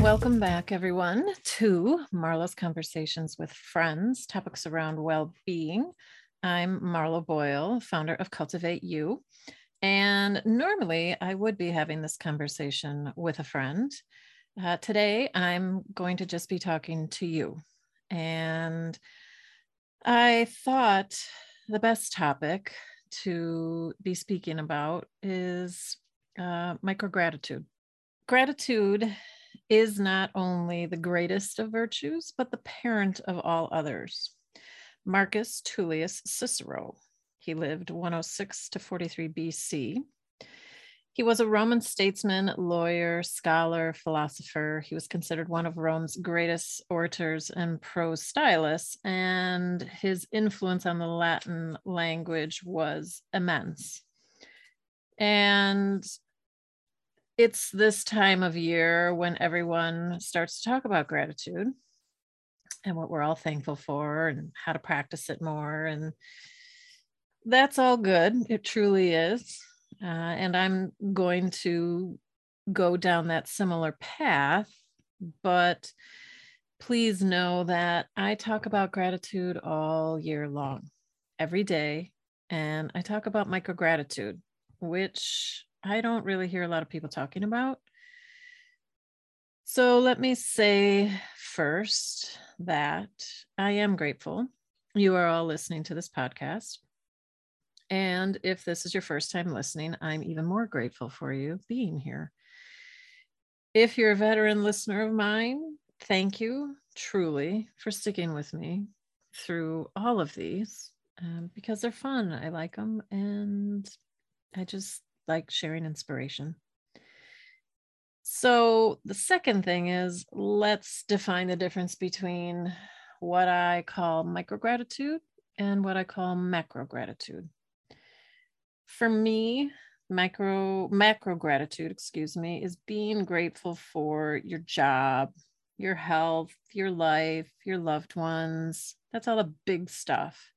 Welcome back, everyone, to Marlo's Conversations with Friends, topics around well being. I'm Marlo Boyle, founder of Cultivate You. And normally I would be having this conversation with a friend. Uh, today, I'm going to just be talking to you. And I thought the best topic to be speaking about is uh, micro gratitude. Gratitude is not only the greatest of virtues, but the parent of all others. Marcus Tullius Cicero. He lived 106 to 43 BC. He was a Roman statesman, lawyer, scholar, philosopher. He was considered one of Rome's greatest orators and prose stylists, and his influence on the Latin language was immense. And it's this time of year when everyone starts to talk about gratitude and what we're all thankful for and how to practice it more. And that's all good. It truly is. Uh, and I'm going to go down that similar path. But please know that I talk about gratitude all year long, every day. And I talk about micro gratitude, which I don't really hear a lot of people talking about. So let me say first that I am grateful you are all listening to this podcast. And if this is your first time listening, I'm even more grateful for you being here. If you're a veteran listener of mine, thank you truly for sticking with me through all of these um, because they're fun. I like them and I just like sharing inspiration. So, the second thing is let's define the difference between what I call micro gratitude and what I call macro gratitude. For me, micro macro gratitude, excuse me, is being grateful for your job, your health, your life, your loved ones. That's all the big stuff.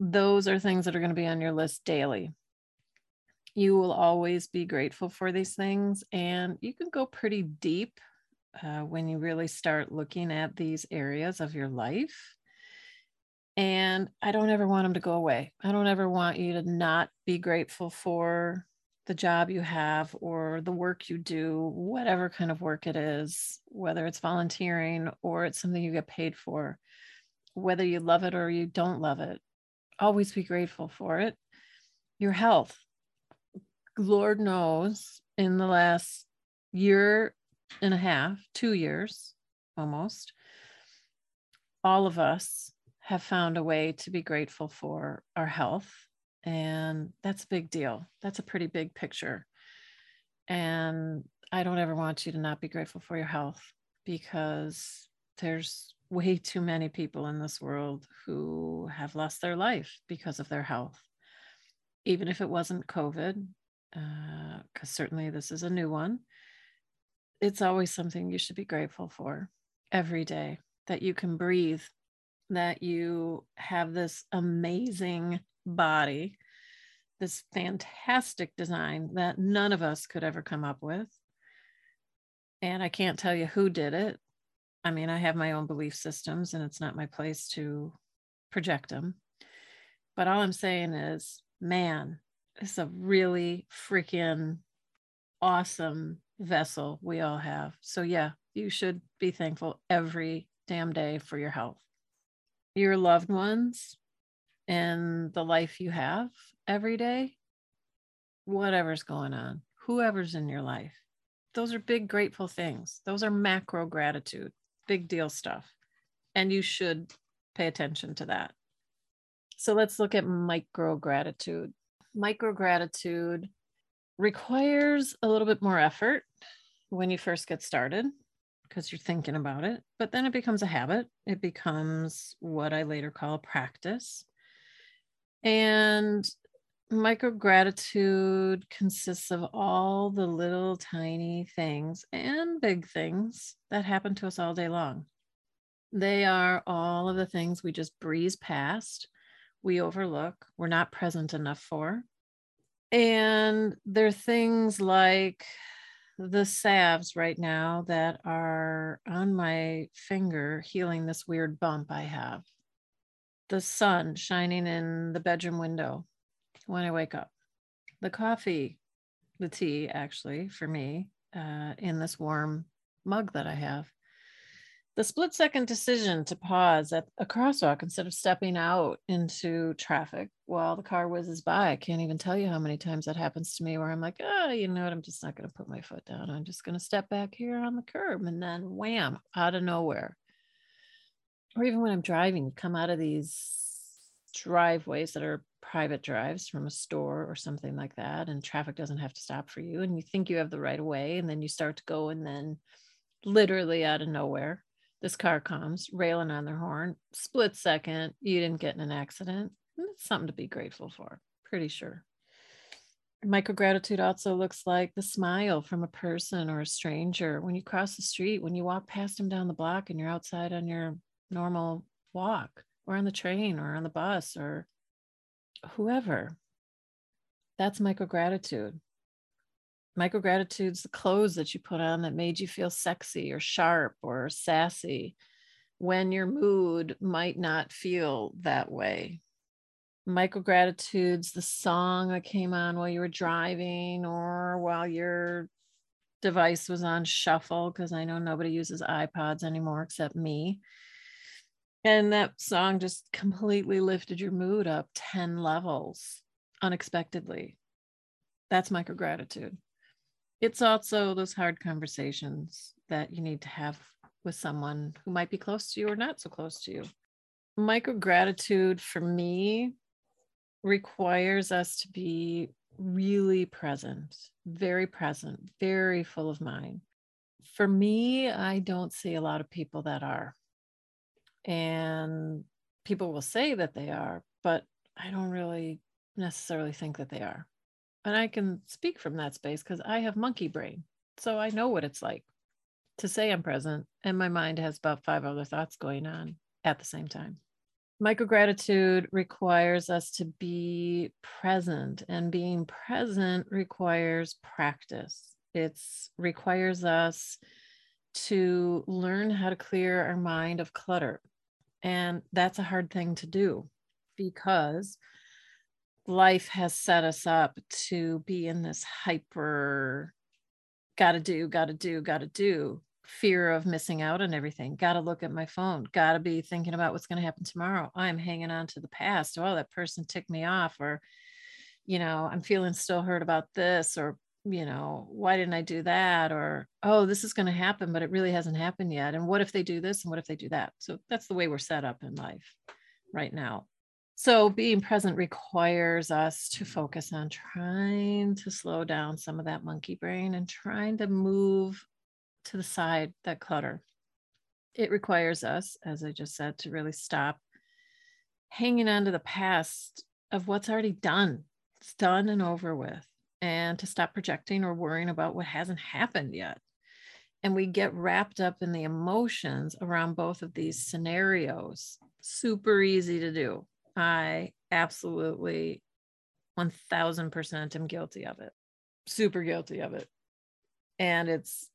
Those are things that are going to be on your list daily you will always be grateful for these things. And you can go pretty deep uh, when you really start looking at these areas of your life. And I don't ever want them to go away. I don't ever want you to not be grateful for the job you have or the work you do, whatever kind of work it is, whether it's volunteering or it's something you get paid for, whether you love it or you don't love it. Always be grateful for it. Your health, Lord knows, in the last year and a half, two years almost, all of us have found a way to be grateful for our health. And that's a big deal. That's a pretty big picture. And I don't ever want you to not be grateful for your health because there's way too many people in this world who have lost their life because of their health. Even if it wasn't COVID, because uh, certainly this is a new one. It's always something you should be grateful for every day that you can breathe, that you have this amazing body, this fantastic design that none of us could ever come up with. And I can't tell you who did it. I mean, I have my own belief systems and it's not my place to project them. But all I'm saying is, man, it's a really freaking awesome vessel we all have. So, yeah, you should be thankful every damn day for your health, your loved ones, and the life you have every day, whatever's going on, whoever's in your life. Those are big, grateful things. Those are macro gratitude, big deal stuff. And you should pay attention to that. So let's look at micro gratitude micro gratitude requires a little bit more effort when you first get started because you're thinking about it, but then it becomes a habit. It becomes what I later call practice. And micro gratitude consists of all the little tiny things and big things that happen to us all day long. They are all of the things we just breeze past we overlook, we're not present enough for. And there are things like the salves right now that are on my finger healing this weird bump I have. The sun shining in the bedroom window when I wake up. The coffee, the tea, actually, for me, uh, in this warm mug that I have the split second decision to pause at a crosswalk instead of stepping out into traffic while the car whizzes by. I can't even tell you how many times that happens to me where I'm like, oh, you know what? I'm just not going to put my foot down. I'm just going to step back here on the curb and then wham, out of nowhere. Or even when I'm driving, you come out of these driveways that are private drives from a store or something like that, and traffic doesn't have to stop for you. And you think you have the right of way, and then you start to go, and then literally out of nowhere this car comes railing on their horn split second you didn't get in an accident. It's something to be grateful for pretty sure. Micro gratitude also looks like the smile from a person or a stranger. When you cross the street when you walk past them down the block and you're outside on your normal walk or on the train or on the bus or whoever that's micro gratitude micro gratitudes the clothes that you put on that made you feel sexy or sharp or sassy when your mood might not feel that way. Micro gratitudes the song that came on while you were driving or while your device was on shuffle because i know nobody uses ipods anymore except me. And that song just completely lifted your mood up 10 levels unexpectedly. That's micro gratitude it's also those hard conversations that you need to have with someone who might be close to you or not so close to you. Micro gratitude for me requires us to be really present, very present, very full of mind. For me, I don't see a lot of people that are. And people will say that they are, but I don't really necessarily think that they are. And I can speak from that space because I have monkey brain. So I know what it's like to say I'm present and my mind has about five other thoughts going on at the same time. Micro gratitude requires us to be present, and being present requires practice. It requires us to learn how to clear our mind of clutter. And that's a hard thing to do because life has set us up to be in this hyper gotta do gotta do gotta do fear of missing out on everything. Gotta look at my phone. Gotta be thinking about what's going to happen tomorrow. I'm hanging on to the past. Oh that person ticked me off or you know i'm feeling still hurt about this or you know why didn't i do that? Or oh this is going to happen but it really hasn't happened yet. And what if they do this and what if they do that? So that's the way we're set up in life right now so, being present requires us to focus on trying to slow down some of that monkey brain and trying to move to the side that clutter. It requires us, as I just said, to really stop hanging on to the past of what's already done. It's done and over with, and to stop projecting or worrying about what hasn't happened yet. And we get wrapped up in the emotions around both of these scenarios. Super easy to do I absolutely 1000% am guilty of it, super guilty of it. And it's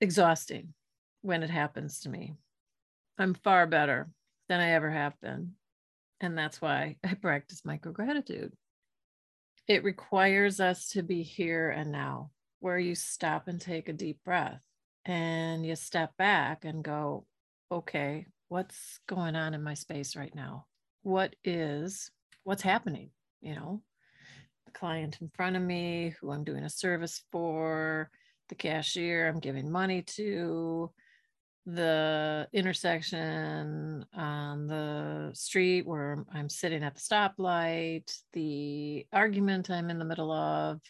exhausting when it happens to me. I'm far better than I ever have been. And that's why I practice micro gratitude. It requires us to be here and now, where you stop and take a deep breath and you step back and go, okay, what's going on in my space right now? What is what's happening you know? The client in front of me who i'm doing a service for the cashier i'm giving money to the intersection on the street where i'm sitting at the stoplight the argument i'm in the middle of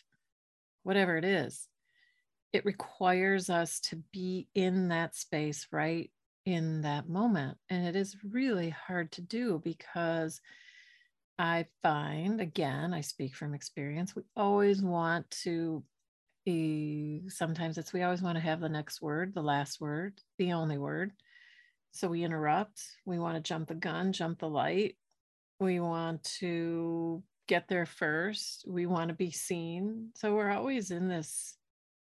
whatever it is it requires us to be in that space right in that moment. And it is really hard to do because I find, again, I speak from experience, we always want to be, sometimes it's we always want to have the next word, the last word, the only word. So we interrupt. We want to jump the gun, jump the light. We want to get there first. We want to be seen. So we're always in this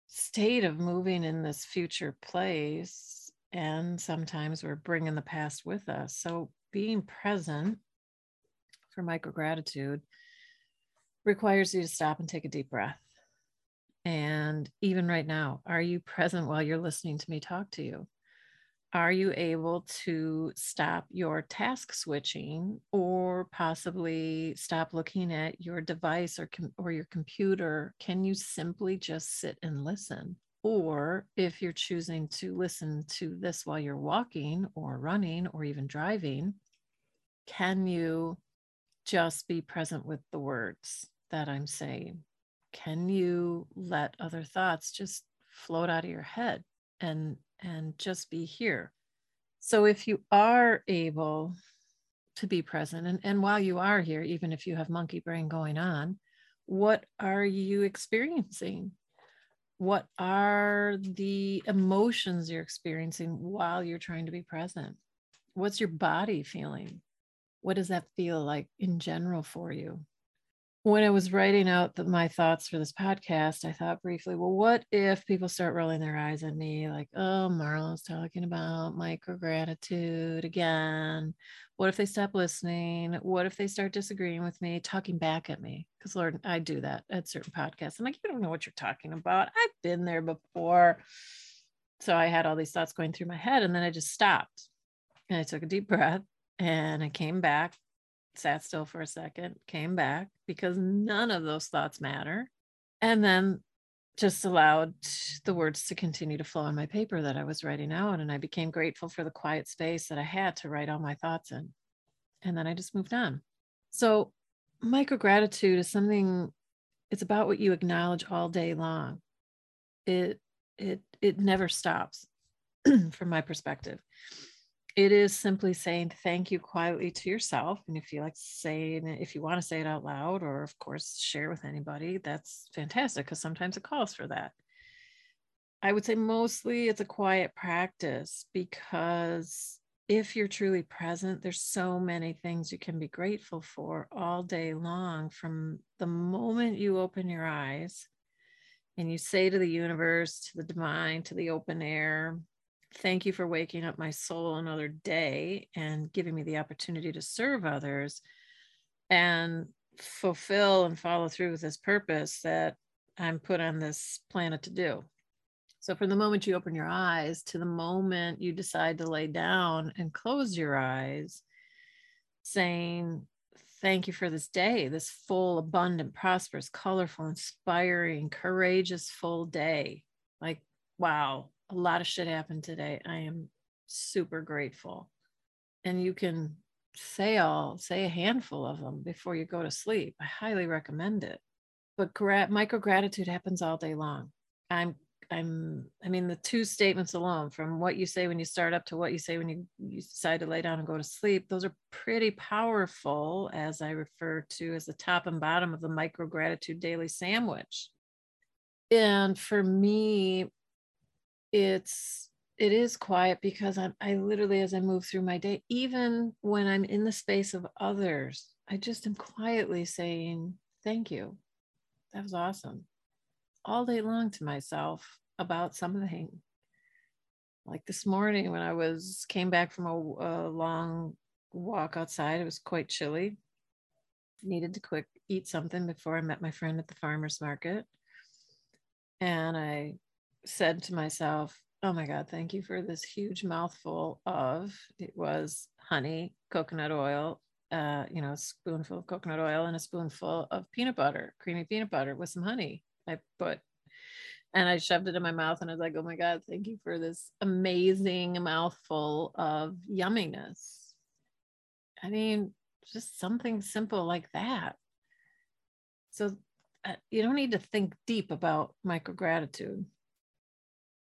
state of moving in this future place. And sometimes we're bringing the past with us. So being present for micro gratitude requires you to stop and take a deep breath. And even right now, are you present while you're listening to me talk to you? are you able to stop your task switching or possibly stop looking at your device or, com- or your computer? Can you simply just sit and listen? Or if you're choosing to listen to this while you're walking or running or even driving, can you just be present with the words that I'm saying? Can you let other thoughts just float out of your head and and just be here. So if you are able to be present, and, and while you are here, even if you have monkey brain going on, what are you experiencing? What are the emotions you're experiencing while you're trying to be present? What's your body feeling? What does that feel like in general for you? When I was writing out the, my thoughts for this podcast, I thought briefly, well, what if people start rolling their eyes at me like, oh, Marla's talking about micro gratitude again? What if they stop listening? What if they start disagreeing with me, talking back at me? Because, Lord, I do that at certain podcasts. I'm like, you don't know what you're talking about. I've been there before. So I had all these thoughts going through my head, and then I just stopped and I took a deep breath and I came back sat still for a second, came back because none of those thoughts matter. And then just allowed the words to continue to flow on my paper that I was writing out. And I became grateful for the quiet space that I had to write all my thoughts in. And then I just moved on. So, micro gratitude is something, it's about what you acknowledge all day long. It, it, it never stops from my perspective it is simply saying thank you quietly to yourself. And if you like saying it, if you want to say it out loud, or of course, share with anybody, that's fantastic because sometimes it calls for that. I would say mostly it's a quiet practice because if you're truly present, there's so many things you can be grateful for all day long from the moment you open your eyes and you say to the universe, to the divine, to the open air, thank you for waking up my soul another day and giving me the opportunity to serve others and fulfill and follow through with this purpose that I'm put on this planet to do. So, from the moment you open your eyes to the moment you decide to lay down and close your eyes, saying, Thank you for this day, this full, abundant, prosperous, colorful, inspiring, courageous, full day. Like, wow, a lot of shit happened today. I am super grateful. And you can say all, say a handful of them before you go to sleep. I highly recommend it. But gra- micro gratitude happens all day long. I'm I'm I mean the two statements alone from what you say when you start up to what you say when you, you decide to lay down and go to sleep those are pretty powerful as I refer to as the top and bottom of the micro gratitude daily sandwich. And for me it's it is quiet because I'm, I literally, as I move through my day, even when I'm in the space of others, I just am quietly saying, thank you. That was awesome. All day long to myself about something. Like this morning when I was came back from a, a long walk outside, it was quite chilly. Needed to quick eat something before I met my friend at the farmer's market. And I said to myself, oh my God, thank you for this huge mouthful of it was honey, coconut oil, uh, you know, a spoonful of coconut oil and a spoonful of peanut butter, creamy peanut butter with some honey. I put and I shoved it in my mouth and I was like, oh my God, thank you for this amazing mouthful of yumminess. I mean, just something simple like that. So uh, you don't need to think deep about micro gratitude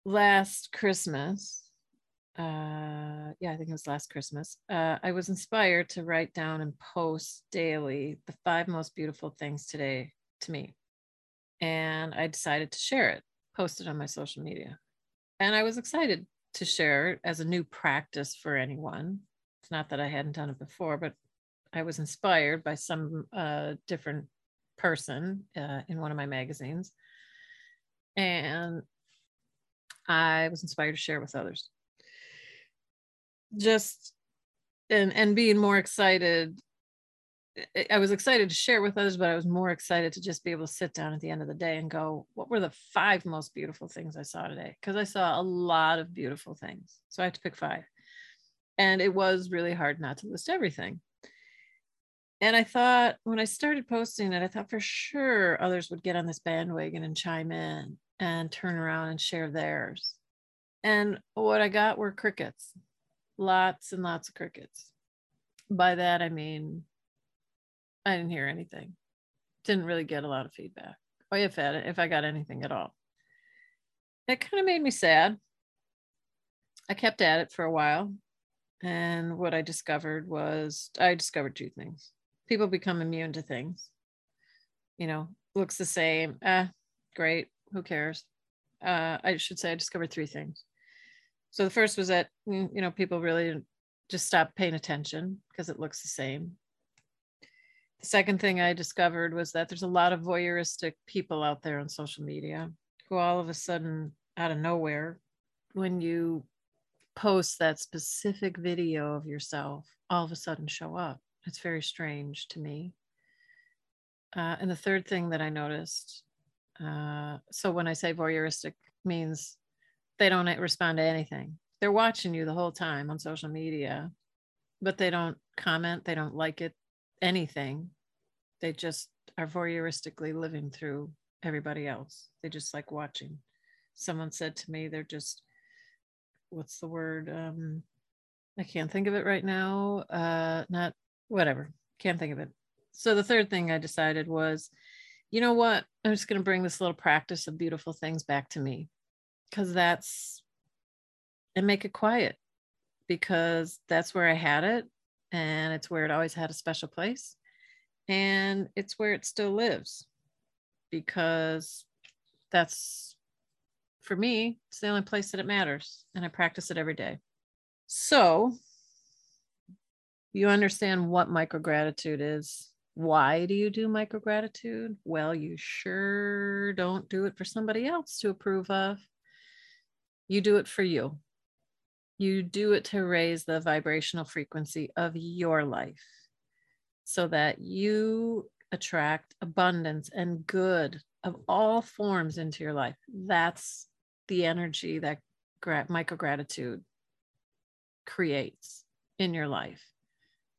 last Christmas, uh, yeah, I think it was last Christmas, uh, I was inspired to write down and post daily the five most beautiful things today to me. And I decided to share it, post it on my social media. And I was excited to share it as a new practice for anyone. It's not that I hadn't done it before, but I was inspired by some uh, different person uh, in one of my magazines. And I was inspired to share with others. Just and and being more excited I was excited to share with others, but I was more excited to just be able to sit down at the end of the day and go, what were the five most beautiful things I saw today? Because I saw a lot of beautiful things. So I have to pick five. And it was really hard not to list everything. And I thought when I started posting it, I thought for sure others would get on this bandwagon and chime in and turn around and share theirs. And what I got were crickets, lots and lots of crickets. By that, I mean, I didn't hear anything. Didn't really get a lot of feedback. Or oh, if, if I got anything at all. It kind of made me sad. I kept at it for a while. And what I discovered was I discovered two things. People become immune to things. You know, looks the same. Ah, great. Who cares? Uh, I should say I discovered three things. So the first was that mm, you know people really just stop paying attention because it looks the same. The second thing I discovered was that there's a lot of voyeuristic people out there on social media who all of a sudden, out of nowhere, when you post that specific video of yourself, all of a sudden show up. It's very strange to me. Uh, and the third thing that I noticed uh, so when I say voyeuristic, means they don't respond to anything. They're watching you the whole time on social media, but they don't comment, they don't like it, anything. They just are voyeuristically living through everybody else. They just like watching. Someone said to me, they're just, what's the word? Um, I can't think of it right now. Uh, not whatever, can't think of it. So the third thing I decided was, you know what? I'm just going to bring this little practice of beautiful things back to me because that's, and make it quiet because that's where I had it and it's where it always had a special place and it's where it still lives because that's for me it's the only place that it matters and i practice it every day so you understand what micro gratitude is why do you do micro gratitude well you sure don't do it for somebody else to approve of you do it for you you do it to raise the vibrational frequency of your life so that you attract abundance and good of all forms into your life. That's the energy that micro gratitude creates in your life.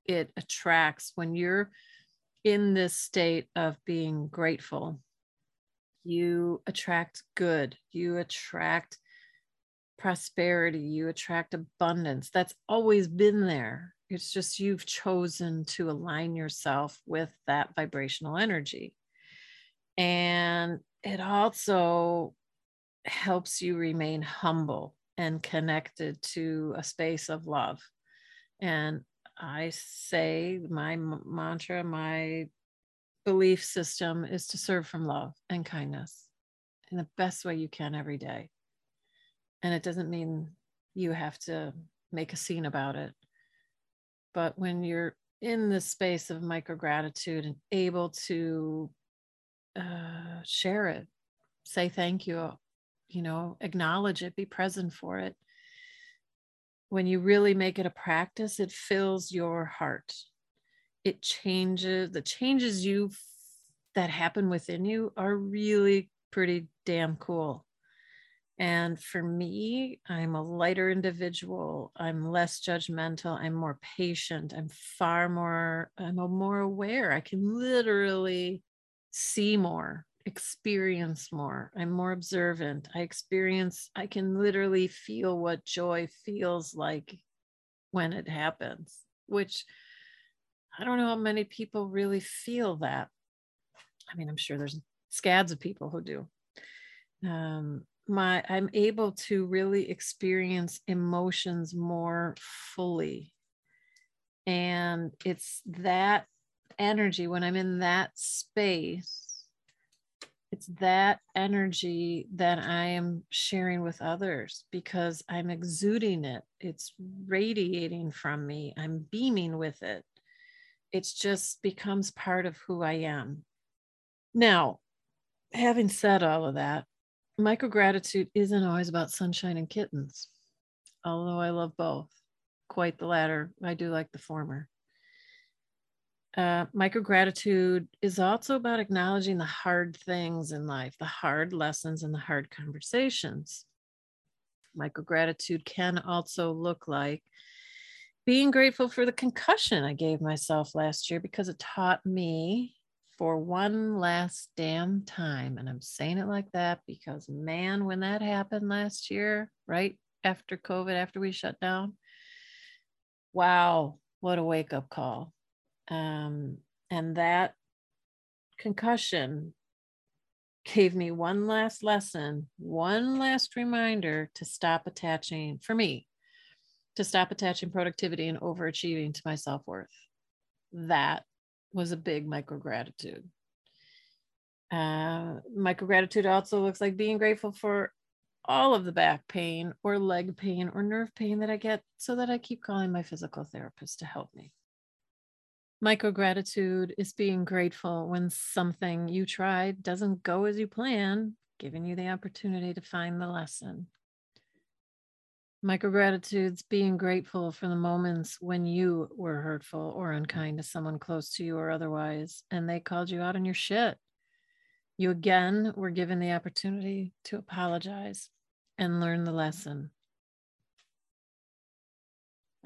It attracts when you're in this state of being grateful, you attract good, you attract prosperity, you attract abundance. That's always been there. It's just you've chosen to align yourself with that vibrational energy. And it also helps you remain humble and connected to a space of love. And I say my mantra, my belief system is to serve from love and kindness in the best way you can every day. And it doesn't mean you have to make a scene about it. But when you're in the space of micro gratitude and able to uh, share it say thank you you know acknowledge it be present for it when you really make it a practice it fills your heart it changes the changes you that happen within you are really pretty damn cool and for me, I'm a lighter individual. I'm less judgmental. I'm more patient. I'm far more, I'm more aware. I can literally see more, experience more. I'm more observant. I experience, I can literally feel what joy feels like when it happens, which I don't know how many people really feel that. I mean, I'm sure there's scads of people who do. Um, my i'm able to really experience emotions more fully and it's that energy when i'm in that space it's that energy that i am sharing with others because i'm exuding it it's radiating from me i'm beaming with it It's just becomes part of who I am. Now, having said all of that, micro gratitude isn't always about sunshine and kittens, although I love both. Quite the latter. I do like the former. Uh, micro gratitude is also about acknowledging the hard things in life, the hard lessons and the hard conversations. Micro gratitude can also look like being grateful for the concussion I gave myself last year because it taught me for one last damn time. And I'm saying it like that because, man, when that happened last year, right after COVID, after we shut down, wow, what a wake up call um, and that concussion gave me one last lesson, one last reminder to stop attaching, for me, to stop attaching productivity and overachieving to my self worth. That was a big micro gratitude. Uh, micro gratitude also looks like being grateful for all of the back pain or leg pain or nerve pain that I get so that I keep calling my physical therapist to help me. Micro gratitude is being grateful when something you tried doesn't go as you plan, giving you the opportunity to find the lesson. Micro gratitude's being grateful for the moments when you were hurtful or unkind to someone close to you or otherwise, and they called you out on your shit. You again were given the opportunity to apologize and learn the lesson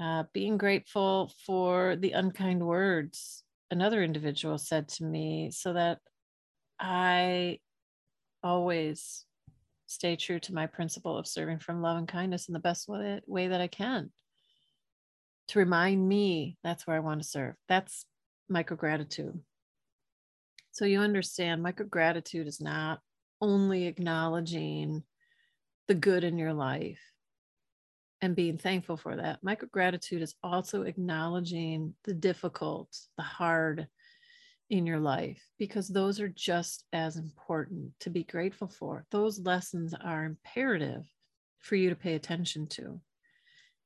uh, being grateful for the unkind words another individual said to me so that I always stay true to my principle of serving from love and kindness in the best way, way that I can. To remind me that's where I want to serve. That's micro gratitude. So you understand, micro gratitude is not only acknowledging the good in your life, and being thankful for that. Micro gratitude is also acknowledging the difficult, the hard in your life, because those are just as important to be grateful for. Those lessons are imperative for you to pay attention to.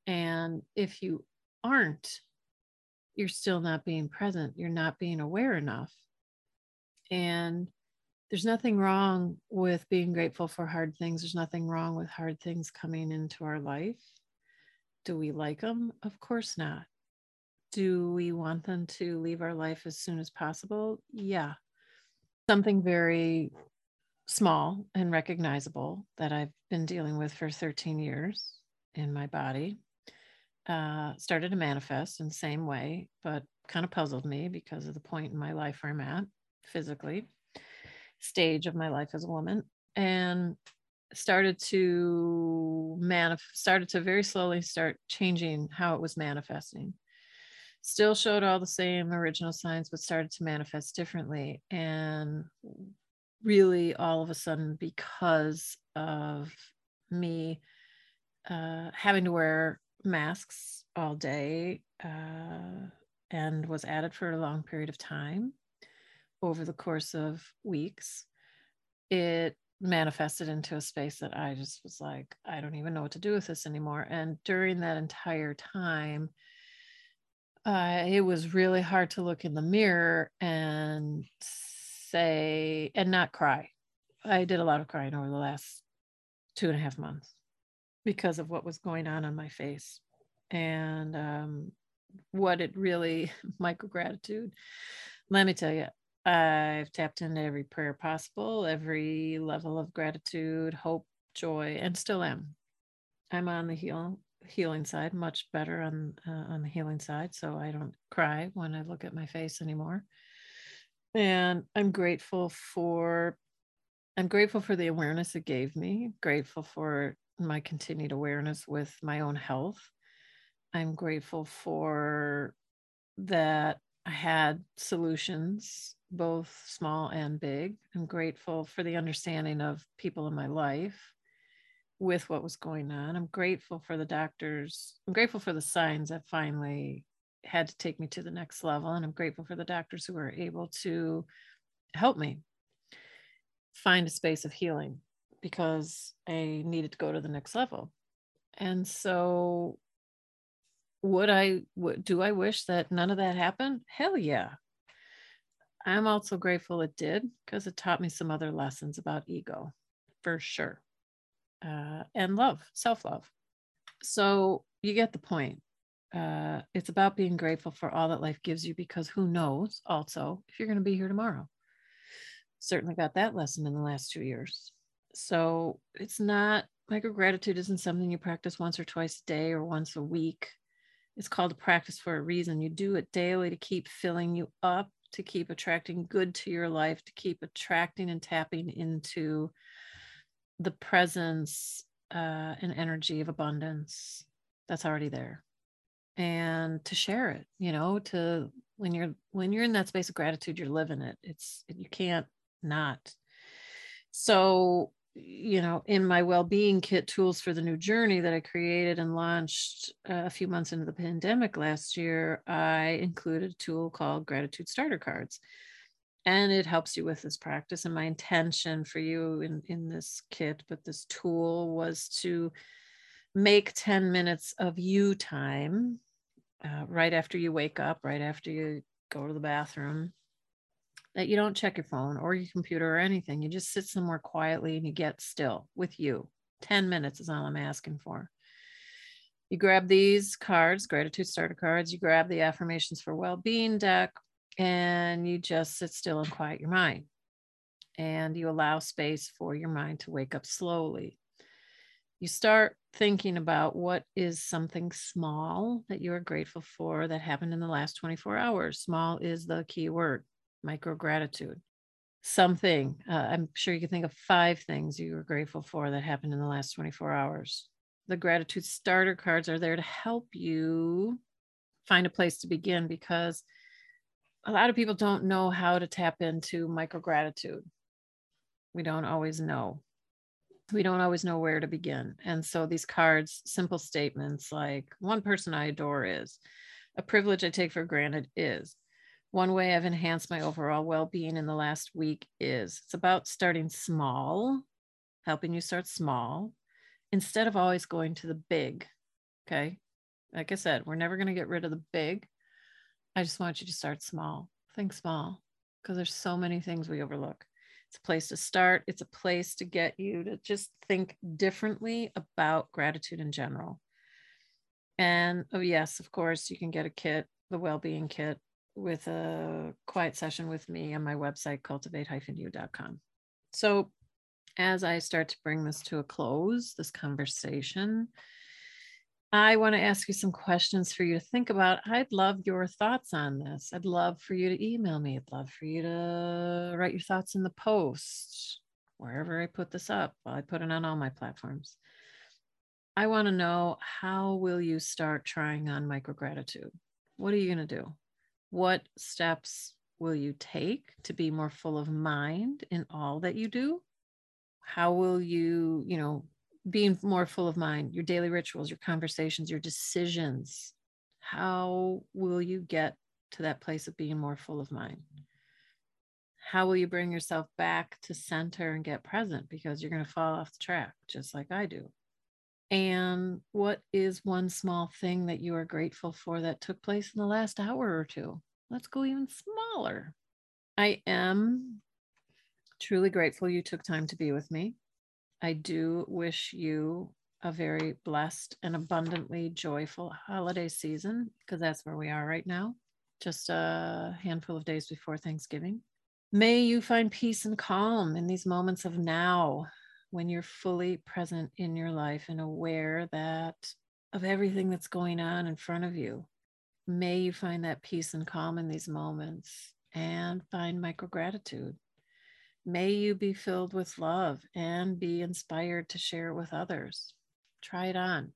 And if you aren't, you're still not being present, you're not being aware enough. And there's nothing wrong with being grateful for hard things. There's nothing wrong with hard things coming into our life. Do we like them? Of course not. Do we want them to leave our life as soon as possible? Yeah. Something very small and recognizable that I've been dealing with for 13 years in my body uh, started to manifest in the same way, but kind of puzzled me because of the point in my life where I'm at physically, stage of my life as a woman. And started to manif- started to very slowly start changing how it was manifesting. Still showed all the same original signs but started to manifest differently and really all of a sudden because of me uh, having to wear masks all day uh, and was at it for a long period of time over the course of weeks it manifested into a space that I just was like, I don't even know what to do with this anymore. And during that entire time, uh, it was really hard to look in the mirror and say, and not cry. I did a lot of crying over the last two and a half months because of what was going on on my face and um, what it really, micro gratitude. Let me tell you, I've tapped into every prayer possible, every level of gratitude, hope, joy, and still am. I'm on the heal, healing side, much better on uh, on the healing side, so I don't cry when I look at my face anymore. And I'm grateful for I'm grateful for the awareness it gave me, grateful for my continued awareness with my own health. I'm grateful for that I had solutions both small and big. I'm grateful for the understanding of people in my life with what was going on. I'm grateful for the doctors. I'm grateful for the signs that finally had to take me to the next level. And I'm grateful for the doctors who were able to help me find a space of healing because I needed to go to the next level. And so would I would do I wish that none of that happened? Hell yeah. I'm also grateful it did because it taught me some other lessons about ego for sure. Uh, and love, self love. So you get the point. Uh, it's about being grateful for all that life gives you because who knows also if you're going to be here tomorrow. Certainly got that lesson in the last two years. So it's not micro gratitude isn't something you practice once or twice a day or once a week. It's called a practice for a reason. You do it daily to keep filling you up, to keep attracting good to your life, to keep attracting and tapping into the presence uh, and energy of abundance that's already there. And to share it you know to when you're when you're in that space of gratitude you're living it. It's you can't not. So you know in my well-being kit tools for the new journey that i created and launched uh, a few months into the pandemic last year i included a tool called gratitude starter cards. And it helps you with this practice. And my intention for you in in this kit but this tool was to make 10 minutes of you time uh, right after you wake up right after you go to the bathroom that you don't check your phone or your computer or anything you just sit somewhere quietly and you get still with you 10 minutes is all i'm asking for you grab these cards gratitude starter cards you grab the affirmations for well-being deck and you just sit still and quiet your mind. And you allow space for your mind to wake up slowly. You start thinking about what is something small that you are grateful for that happened in the last 24 hours. Small is the key word, micro gratitude. Something, uh, I'm sure you can think of five things you were grateful for that happened in the last 24 hours. The gratitude starter cards are there to help you find a place to begin because a lot of people don't know how to tap into micro gratitude. We don't always know. We don't always know where to begin. And so these cards, simple statements like one person I adore is, a privilege I take for granted is, one way I've enhanced my overall well being in the last week is. It's about starting small, helping you start small instead of always going to the big. Okay. Like I said, we're never going to get rid of the big. I just want you to start small. Think small because there's so many things we overlook. It's a place to start, it's a place to get you to just think differently about gratitude in general. And oh, yes, of course, you can get a kit, the well-being kit, with a quiet session with me on my website, cultivate-u.com. So, as I start to bring this to a close, this conversation, I want to ask you some questions for you to think about. I'd love your thoughts on this. I'd love for you to email me. I'd love for you to write your thoughts in the post, wherever I put this up. Well, I put it on all my platforms. I want to know how will you start trying on micro gratitude? What are you going to do? What steps will you take to be more full of mind in all that you do? How will you, you know, being more full of mind, your daily rituals, your conversations, your decisions. How will you get to that place of being more full of mind? How will you bring yourself back to center and get present? Because you're going to fall off the track, just like I do. And what is one small thing that you are grateful for that took place in the last hour or two? Let's go even smaller. I am truly grateful you took time to be with me. I do wish you a very blessed and abundantly joyful holiday season because that's where we are right now, just a handful of days before Thanksgiving. May you find peace and calm in these moments of now when you're fully present in your life and aware that of everything that's going on in front of you. May you find that peace and calm in these moments and find micro gratitude May you be filled with love and be inspired to share it with others. Try it on.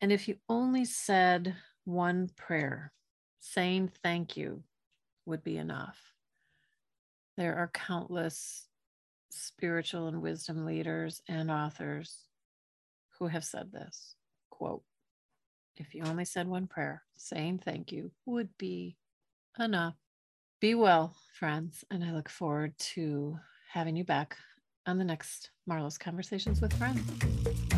And if you only said one prayer, saying thank you would be enough. There are countless spiritual and wisdom leaders and authors who have said this quote, if you only said one prayer, saying thank you would be enough. Be well, friends, and I look forward to having you back on the next marlo's Conversations with Friends.